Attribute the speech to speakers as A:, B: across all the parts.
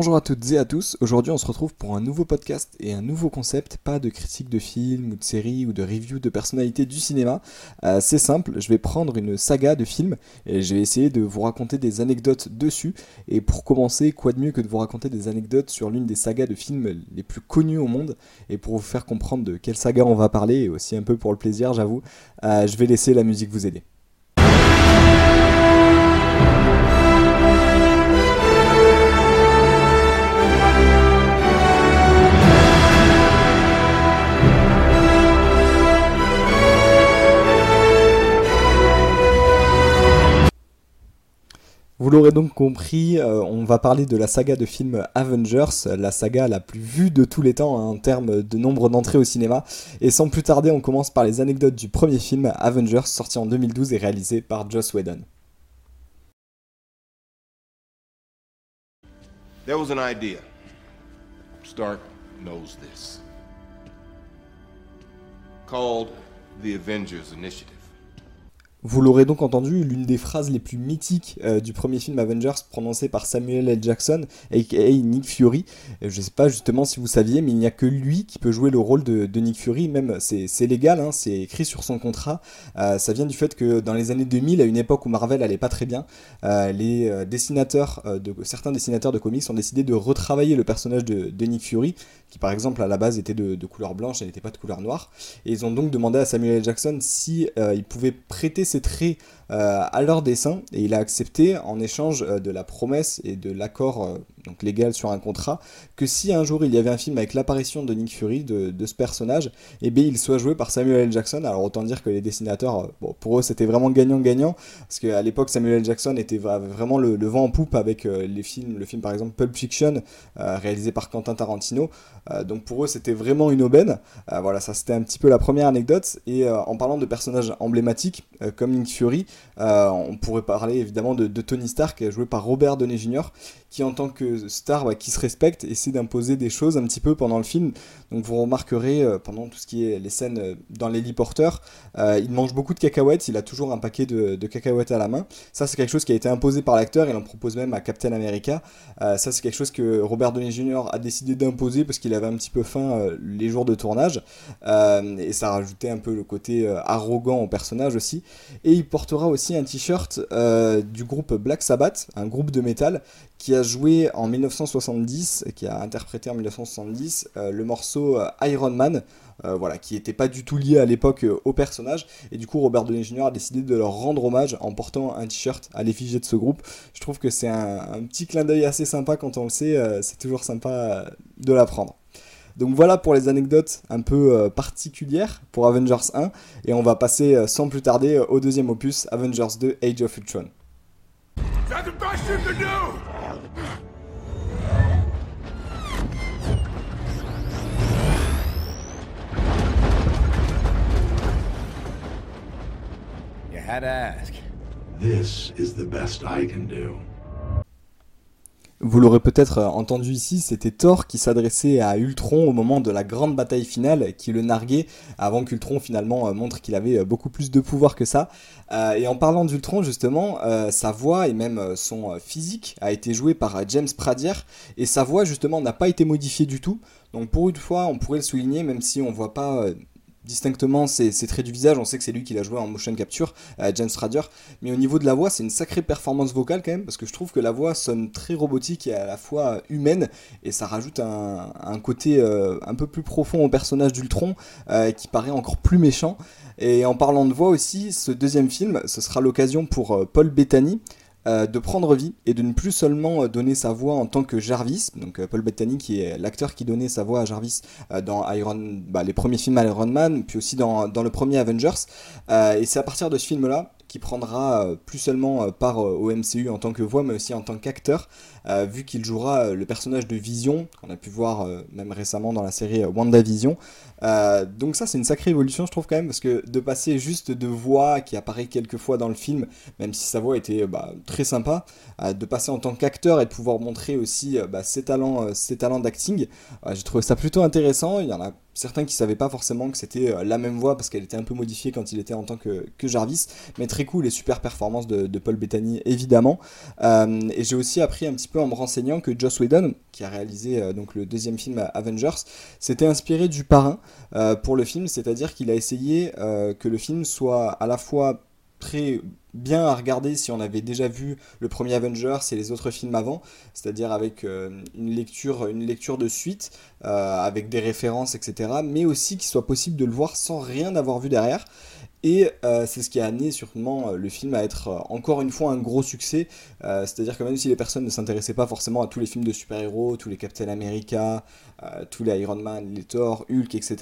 A: Bonjour à toutes et à tous, aujourd'hui on se retrouve pour un nouveau podcast et un nouveau concept, pas de critique de films ou de séries ou de review de personnalités du cinéma. Euh, c'est simple, je vais prendre une saga de films et je vais essayer de vous raconter des anecdotes dessus. Et pour commencer, quoi de mieux que de vous raconter des anecdotes sur l'une des sagas de films les plus connues au monde et pour vous faire comprendre de quelle saga on va parler et aussi un peu pour le plaisir j'avoue, euh, je vais laisser la musique vous aider. Vous l'aurez donc compris, euh, on va parler de la saga de films Avengers, la saga la plus vue de tous les temps hein, en termes de nombre d'entrées au cinéma. Et sans plus tarder, on commence par les anecdotes du premier film Avengers, sorti en 2012 et réalisé par Joss Whedon. There was an idea. Stark knows this. Called the Avengers Initiative. Vous l'aurez donc entendu, l'une des phrases les plus mythiques euh, du premier film Avengers prononcée par Samuel L. Jackson, aka Nick Fury. Je ne sais pas justement si vous saviez, mais il n'y a que lui qui peut jouer le rôle de, Nick Fury, même c'est légal, hein, c'est écrit sur son contrat. Euh, ça vient du fait que dans les années 2000, à une époque où Marvel allait pas très bien, euh, les dessinateurs, de, certains dessinateurs de comics ont décidé de retravailler le personnage de, Nick Fury, qui par exemple à la base était de, couleur blanche et n'était pas de couleur noire. Et ils ont donc demandé à Samuel L. Jackson si il pouvait prêter très euh, à leur dessin et il a accepté en échange euh, de la promesse et de l'accord euh, donc légal sur un contrat que si un jour il y avait un film avec l'apparition de Nick Fury de, ce personnage et eh bien il soit joué par Samuel L. Jackson alors autant dire que les dessinateurs bon, pour eux c'était vraiment gagnant-gagnant parce qu'à l'époque Samuel L. Jackson était vraiment le, vent en poupe avec les films le film par exemple Pulp Fiction réalisé par Quentin Tarantino donc pour eux c'était vraiment une aubaine voilà ça c'était un petit peu la première anecdote et en parlant de personnages emblématiques comme Nick Fury euh, on pourrait parler évidemment de, Tony Stark, joué par Robert Downey Jr., qui en tant que star qui se respecte essaie d'imposer des choses un petit peu pendant le film. Donc vous remarquerez euh, pendant tout ce qui est les scènes euh, dans l'héliporteur, il mange beaucoup de cacahuètes, il a toujours un paquet de, cacahuètes à la main. Ça c'est quelque chose qui a été imposé par l'acteur, il en propose même à Captain America. ça c'est quelque chose que Robert Downey Jr. a décidé d'imposer parce qu'il avait un petit peu faim les jours de tournage. et ça rajoutait un peu le côté arrogant au personnage aussi. Et il portera aussi un t-shirt euh, du groupe Black Sabbath, un groupe de métal qui a joué en 1970, qui a interprété en 1970 euh, le morceau euh, Iron Man, voilà, qui n'était pas du tout lié à l'époque au personnage. Et du coup, Robert Downey Jr. a décidé de leur rendre hommage en portant un t-shirt à l'effigie de ce groupe. Je trouve que c'est un, petit clin d'œil assez sympa quand on le sait, c'est toujours sympa de l'apprendre. Donc voilà pour les anecdotes un peu euh, particulières pour Avengers 1 et on va passer euh, sans plus tarder euh, au deuxième opus Avengers 2 Age of Ultron. Had to ask. This is the best I can do. Vous l'aurez peut-être euh, entendu ici, c'était Thor qui s'adressait à Ultron au moment de la grande bataille finale, qui le narguait avant qu'Ultron finalement euh, montre qu'il avait euh, beaucoup plus de pouvoir que ça. et en parlant d'Ultron justement, sa voix et même son physique a été joué par James Pradier, et sa voix justement n'a pas été modifiée du tout. Donc pour une fois, on pourrait le souligner, même si on voit pas distinctement ses, traits du visage, on sait que c'est lui qui l'a joué en motion capture, euh, James Radier, mais au niveau de la voix, c'est une sacrée performance vocale quand même, parce que je trouve que la voix sonne très robotique et à la fois humaine, et ça rajoute un, côté euh, un peu plus profond au personnage d'Ultron, euh, qui paraît encore plus méchant. Et en parlant de voix aussi, ce deuxième film, ce sera l'occasion pour Paul Bettany, euh, de prendre vie et de ne plus seulement euh, donner sa voix en tant que Jarvis, donc euh, Paul Bettany qui est l'acteur qui donnait sa voix à Jarvis dans Iron, bah, les premiers films Iron Man, puis aussi dans, dans le premier Avengers. et c'est à partir de ce film-là qui prendra plus seulement part au MCU en tant que voix, mais aussi en tant qu'acteur, vu qu'il jouera le personnage de Vision, qu'on a pu voir même récemment dans la série WandaVision. donc ça c'est une sacrée évolution je trouve quand même, parce que de passer juste de voix qui apparaît quelques fois dans le film, même si sa voix était bah, très sympa, de passer en tant qu'acteur et de pouvoir montrer aussi bah, ses talents, ses talents d'acting, j'ai trouvé ça plutôt intéressant, il y en a certains qui savaient pas forcément que c'était euh, la même voix parce qu'elle était un peu modifiée quand il était en tant que, Jarvis. Mais très cool et super performance de, Paul Bettany évidemment. Euh, et j'ai aussi appris un petit peu en me renseignant que Joss Whedon, qui a réalisé euh, donc le deuxième film Avengers, s'était inspiré du parrain pour le film, c'est-à-dire qu'il a essayé que le film soit à la fois très bien à regarder si on avait déjà vu le premier Avengers et les autres films avant, c'est-à-dire avec euh, une, lecture, une lecture de suite, euh, avec des références, etc. Mais aussi qu'il soit possible de le voir sans rien avoir vu derrière. Et euh, c'est ce qui a amené sûrement le film à être encore une fois un gros succès. C'est-à-dire que même si les personnes ne s'intéressaient pas forcément à tous les films de super-héros, tous les Captain America, tous les Iron Man, les Thor, Hulk, etc.,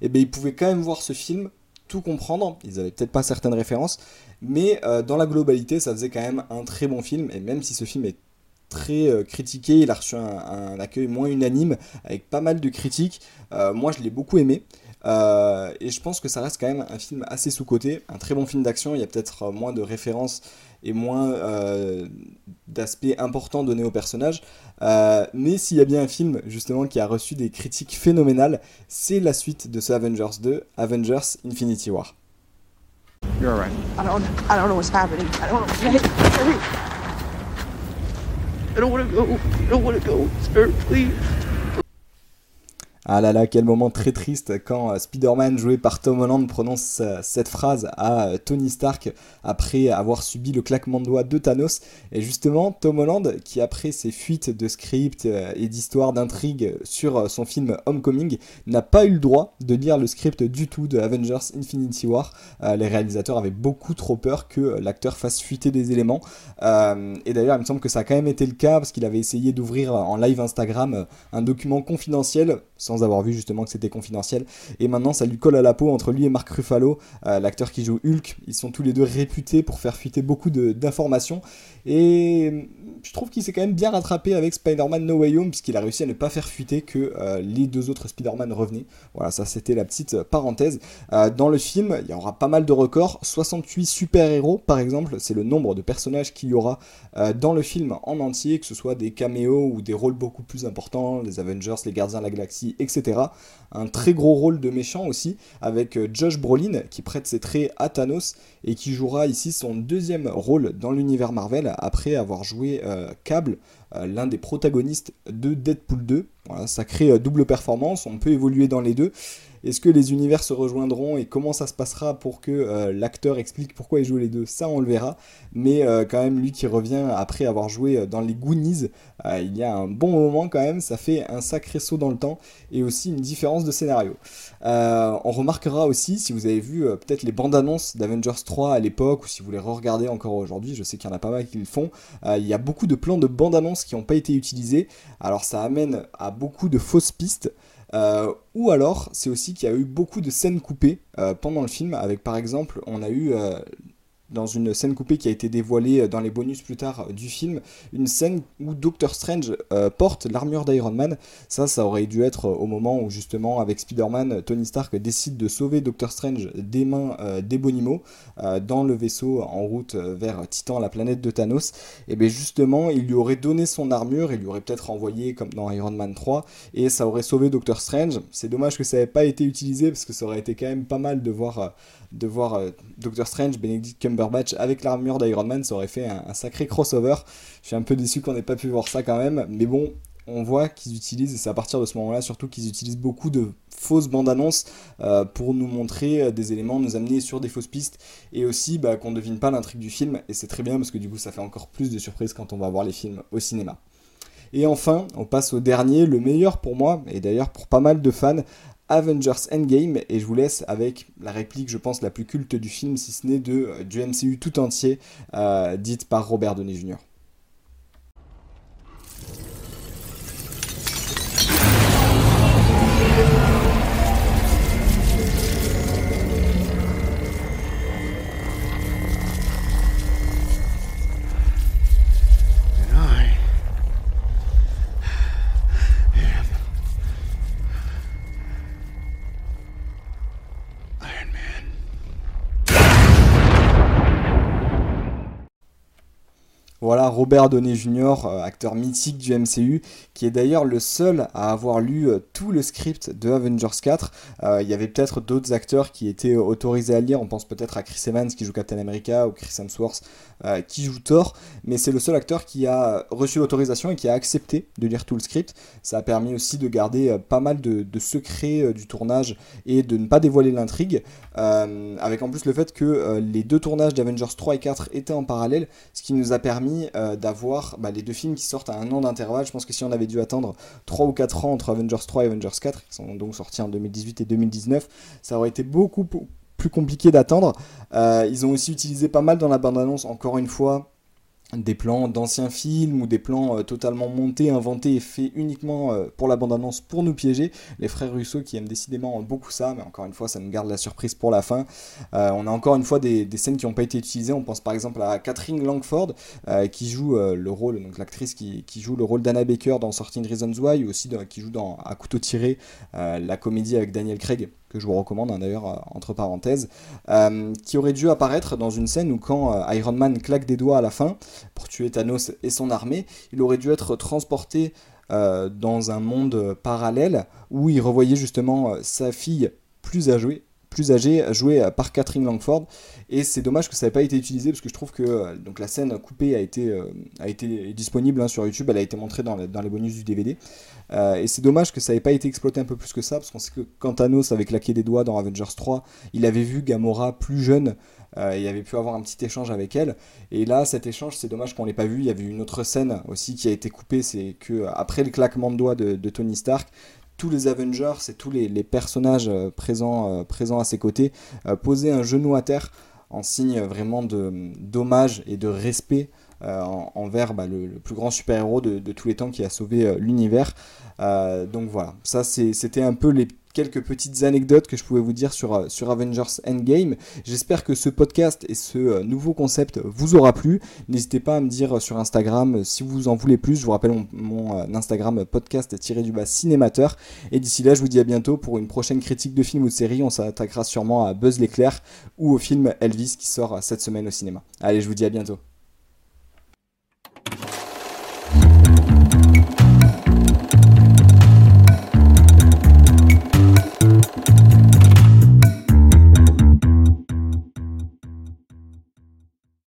A: et eh bien ils pouvaient quand même voir ce film tout comprendre. Ils avaient peut-être pas certaines références, mais euh, dans la globalité, ça faisait quand même un très bon film. Et même si ce film est très euh, critiqué, il a reçu un, accueil moins unanime, avec pas mal de critiques. Euh, moi, je l'ai beaucoup aimé. et je pense que ça reste quand même un film assez sous-côté, un très bon film d'action. Il y a peut-être moins de références et moins euh, d'aspects importants donnés au personnage. Euh, mais s'il y a bien un film justement qui a reçu des critiques phénoménales, c'est la suite de ce Avengers 2, Avengers Infinity War. You're right. I don't, I don't know what's happening. I don't know. I don't want to go. I don't want to go, sir. Please. Ah là là, quel moment très triste quand euh, Spider-Man joué par Tom Holland prononce euh, cette phrase à euh, Tony Stark après avoir subi le claquement de doigts de Thanos. Et justement, Tom Holland, qui après ses fuites de script et d'histoire d'intrigue sur son film Homecoming, n'a pas eu le droit de lire le script du tout de Avengers Infinity War. Les réalisateurs avaient beaucoup trop peur que l'acteur fasse fuiter des éléments. Et d'ailleurs, il me semble que ça a quand même été le cas parce qu'il avait essayé d'ouvrir en live Instagram un document confidentiel sans avoir vu justement que c'était confidentiel. Et maintenant, ça lui colle à la peau entre lui et Mark Ruffalo, euh, l'acteur qui joue Hulk. Ils sont tous les deux réputés pour faire fuiter beaucoup d'informations. Et je trouve qu'il s'est quand même bien rattrapé avec Spider-Man No Way Home, puisqu'il a réussi à ne pas faire fuiter que euh, les deux autres Spider-Man revenaient. Voilà, ça c'était la petite euh, parenthèse. dans le film, il y aura pas mal de records. 68 super-héros, par exemple, c'est le nombre de personnages qu'il y aura dans le film en entier, que ce soit des caméos ou des rôles beaucoup plus importants, les Avengers, les Gardiens de la Galaxie, etc. Un très gros rôle de méchant aussi, avec euh, Josh Brolin qui prête ses traits à Thanos et qui jouera ici son deuxième rôle dans l'univers Marvel après avoir joué euh, Cable, l'un des protagonistes de Deadpool 2. Voilà, ça crée double performance, on peut évoluer dans les deux. Est-ce que les univers se rejoindront et comment ça se passera pour que euh, l'acteur explique pourquoi il joue les deux? Ça, on le verra. Mais euh, quand même, lui qui revient après avoir joué euh, dans les Goonies, il y a un bon moment quand même. Ça fait un sacré saut dans le temps et aussi une différence de scénario. on remarquera aussi, si vous avez vu peut-être les bandes annonces d'Avengers 3 à l'époque ou si vous les re-regardez encore aujourd'hui, je sais qu'il y en a pas mal qui le font, il y a beaucoup de plans de bandes annonces qui n'ont pas été utilisés. Alors ça amène à beaucoup de fausses pistes. Euh, ou alors, c'est aussi qu'il y a eu beaucoup de scènes coupées euh, pendant le film, avec par exemple, on a eu euh, dans une scène coupée qui a été dévoilée euh, dans les bonus plus tard euh, du film, une scène où Doctor Strange euh, porte l'armure d'Iron Man. Ça, ça aurait dû être au moment où justement, avec Spider-Man, Tony Stark décide de sauver Doctor Strange des mains d'Ebonimo dans le vaisseau en route vers Titan, la planète de Thanos. Et bien justement, il lui aurait donné son armure, il lui aurait peut-être envoyé comme dans Iron Man 3, et ça aurait sauvé Doctor Strange. C'est dommage que ça n'ait pas été utilisé parce que ça aurait été quand même pas mal de voir de voir Doctor Strange, Benedict Cumberbatch avec l'armure d'Iron Man, ça aurait fait un, sacré crossover. Je suis un peu déçu qu'on n'ait pas pu voir ça quand même, mais bon, on voit qu'ils utilisent, et c'est à partir de ce moment-là surtout qu'ils utilisent beaucoup de fausses bandes annonces euh, pour nous montrer euh, des éléments, nous amener sur des fausses pistes, et aussi bah, qu'on ne devine pas l'intrigue du film, et c'est très bien parce que du coup ça fait encore plus de surprises quand on va voir les films au cinéma. Et enfin, on passe au dernier, le meilleur pour moi, et d'ailleurs pour pas mal de fans, Avengers Endgame et je vous laisse avec la réplique je pense la plus culte du film si ce n'est de euh, du MCU tout entier euh, dite par Robert Downey Jr. Voilà Robert Downey Jr., euh, acteur mythique du MCU, qui est d'ailleurs le seul à avoir lu euh, tout le script de Avengers 4. Euh, il y avait peut-être d'autres acteurs qui étaient autorisés à lire, on pense peut-être à Chris Evans qui joue Captain America ou Chris Hemsworth qui joue Thor, mais c'est le seul acteur qui a reçu l'autorisation et qui a accepté de lire tout le script. Ça a permis aussi de garder pas mal de, de secrets du tournage et de ne pas dévoiler l'intrigue, avec en plus le fait que les deux tournages d'Avengers 3 et 4 étaient en parallèle, ce qui nous a permis euh, d'avoir bah, les deux films qui sortent à un an d'intervalle. Je pense que si on avait dû attendre 3 ou 4 ans entre Avengers 3 et Avengers 4, qui sont donc sortis en 2018 et 2019, ça aurait été beaucoup plus compliqué d'attendre. Euh, ils ont aussi utilisé pas mal dans la bande-annonce, encore une fois, des plans d'anciens films ou des plans euh, totalement montés, inventés et faits uniquement euh, pour la bande-annonce pour nous piéger. Les frères Russo qui aiment décidément beaucoup ça, mais encore une fois, ça nous garde la surprise pour la fin. Euh, on a encore une fois des, scènes qui n'ont pas été utilisées. On pense par exemple à Catherine Langford qui joue le rôle, donc l'actrice qui, joue le rôle d'Anna Baker dans Sorting Reasons Why, ou aussi qui joue dans À couteau tiré, la comédie avec Daniel Craig que je vous recommande hein, d'ailleurs euh, entre parenthèses, euh, qui aurait dû apparaître dans une scène où quand euh, Iron Man claque des doigts à la fin pour tuer Thanos et son armée, il aurait dû être transporté dans un monde parallèle où il revoyait justement sa fille plus âgée, plus âgée, jouée par Catherine Langford. Et c'est dommage que ça n'ait pas été utilisé parce que je trouve que donc la scène coupée a été, a été disponible hein, sur YouTube, elle a été montrée dans, dans les bonus du DVD. Euh, et c'est dommage que ça n'ait pas été exploité un peu plus que ça, parce qu'on sait que quand Thanos avait claqué des doigts dans Avengers 3, il avait vu Gamora plus jeune, euh, il avait pu avoir un petit échange avec elle. Et là, cet échange, c'est dommage qu'on l'ait pas vu. Il y avait une autre scène aussi qui a été coupée, c'est que après le claquement de doigts de, Tony Stark, tous les Avengers et tous les, personnages euh, présents, présents à ses côtés posaient un genou à terre en signe vraiment d'hommage et de respect envers bah, le, plus grand super-héros de, de, tous les temps qui a sauvé l'univers. Euh, donc voilà, ça c'était un peu les quelques petites anecdotes que je pouvais vous dire sur, euh, Avengers Endgame. J'espère que ce podcast et ce euh, nouveau concept vous aura plu. N'hésitez pas à me dire sur Instagram si vous en voulez plus. Je vous rappelle mon, Instagram podcast-du-bas cinémateur. Et d'ici là, je vous dis à bientôt pour une prochaine critique de film ou de série. On s'attaquera sûrement à Buzz l'éclair ou au film Elvis qui sort cette semaine au cinéma. Allez, je vous dis à bientôt.